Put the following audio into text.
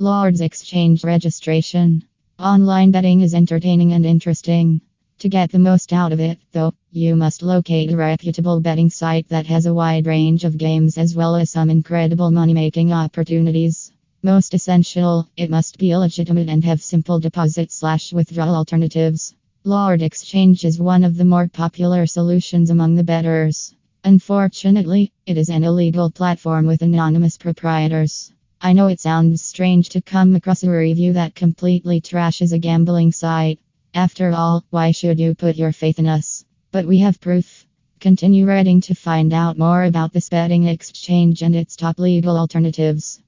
Lords Exchange Registration. Online betting is entertaining and interesting. To get the most out of it, though, you must locate a reputable betting site that has a wide range of games as well as some incredible money making opportunities. Most essential, it must be legitimate and have simple deposit slash withdrawal alternatives. Lord Exchange is one of the more popular solutions among the bettors. Unfortunately, it is an illegal platform with anonymous proprietors. I know it sounds strange to come across a review that completely trashes a gambling site. After all, why should you put your faith in us? But we have proof. Continue reading to find out more about this betting exchange and its top legal alternatives.